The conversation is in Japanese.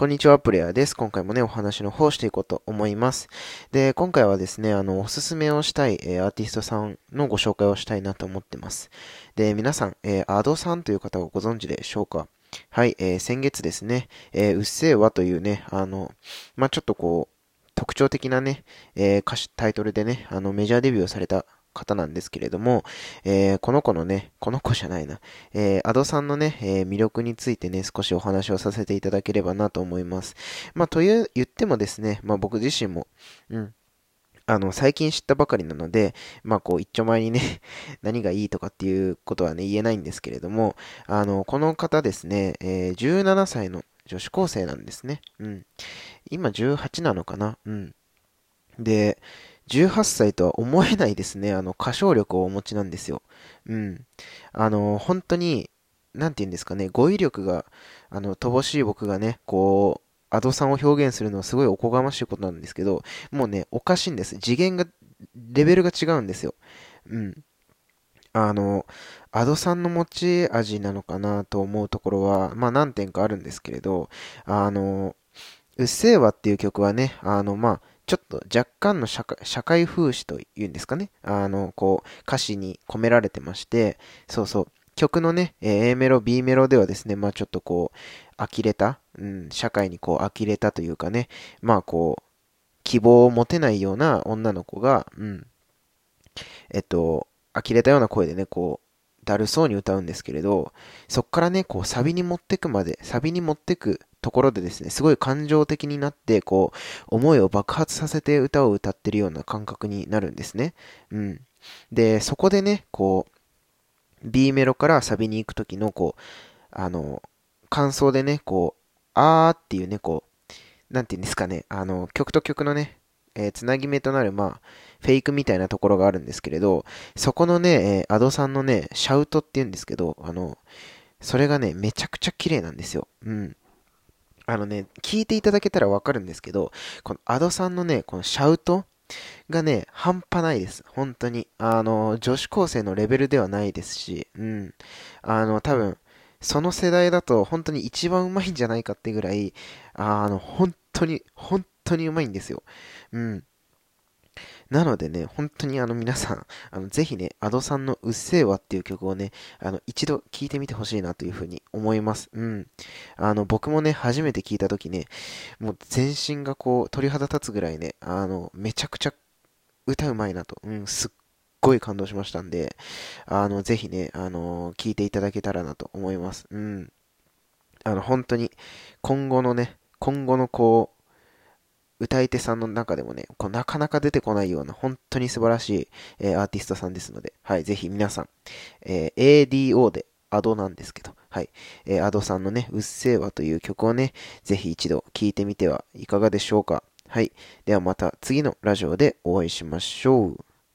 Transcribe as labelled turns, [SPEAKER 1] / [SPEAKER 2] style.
[SPEAKER 1] こんにちは、プレイヤーです。今回もね、お話の方していこうと思います。で、今回はですね、あの、おすすめをしたい、えー、アーティストさんのご紹介をしたいなと思ってます。で、皆さん、えー、アドさんという方をご存知でしょうか？はい、えー、先月ですね、えー、うっせぇわというね、あの、まあ、ちょっとこう、特徴的なね、え、歌詞、タイトルでね、あの、メジャーデビューをされた方なんですけれども、えー、この子のね、この子じゃないな、えー、アドさんのね、えー、魅力についてね、少しお話をさせていただければなと思います。まあ、という、言ってもですね、まあ僕自身も、うん、あの、最近知ったばかりなので、まあこう一丁前にね 何がいいとかっていうことはね、言えないんですけれども、あの、この方ですね、えー、17歳の女子高生なんですね。うん。今18なのかなうん。で、18歳とは思えないですね。あの、歌唱力をお持ちなんですよ。うん。あの、本当に、なんて言うんですかね、語彙力が、あの、乏しい僕がね、こう、アドさんを表現するのはすごいおこがましいことなんですけど、もうね、おかしいんです。次元が、レベルが違うんですよ。うん。あの、アドさんの持ち味なのかなと思うところは、まあ何点かあるんですけれど、あの、うっせぇわっていう曲はね、あの、まあ、ちょっと若干の社会風刺というんですかね。あの、こう、歌詞に込められてまして、そうそう。曲のね、A メロ、B メロではですね、まあちょっとこう、呆れた、うん、社会にこう、呆れたというかね、まあこう、希望を持てないような女の子が、うん、えっと、呆れたような声でね、こう、だるそうに歌うんですけれど、そっからね、こう、サビに持ってくまで、サビに持ってくところでですね、すごい感情的になって、こう、思いを爆発させて歌を歌ってるような感覚になるんですね。うん。で、そこでね、こう、B メロからサビに行くときの、こう、あの、感想でね、こう、あーっていうね、こう、なんて言うんですかね、あの、曲と曲のね、えー、つなぎ目となる、まあ、フェイクみたいなところがあるんですけれど、そこのね、えー、アドさんのね、シャウトって言うんですけど、あの、それがね、めちゃくちゃ綺麗なんですよ。うん。あのね、聞いていただけたらわかるんですけど、このアドさんのね、このシャウトがね、半端ないです。本当に。あの、女子高生のレベルではないですし、うん。あの、多分、その世代だと本当に一番うまいんじゃないかってぐらい、あの、本当に、本当にうまいんですよ。うん。なのでね、本当にあの皆さん、あのぜひね、アドさんのうっせぇわっていう曲をね、あの一度聴いてみてほしいなというふうに思います。うん。あの僕もね、初めて聴いた時ね、もう全身がこう鳥肌立つぐらいね、あの、めちゃくちゃ歌うまいなと、うん、すっごい感動しましたんで、あの、ぜひね、あの、聴いていただけたらなと思います。うん。あの、本当に、今後のね、今後のこう、歌い手さんの中でもね、こうなかなか出てこないような本当に素晴らしい、えー、アーティストさんですので、はい、ぜひ皆さん、えー、ADO でアドなんですけど、はい、えー、アドさんのね、うっせぇわという曲をね、ぜひ一度聴いてみてはいかがでしょうか。はい。ではまた次のラジオでお会いしましょう。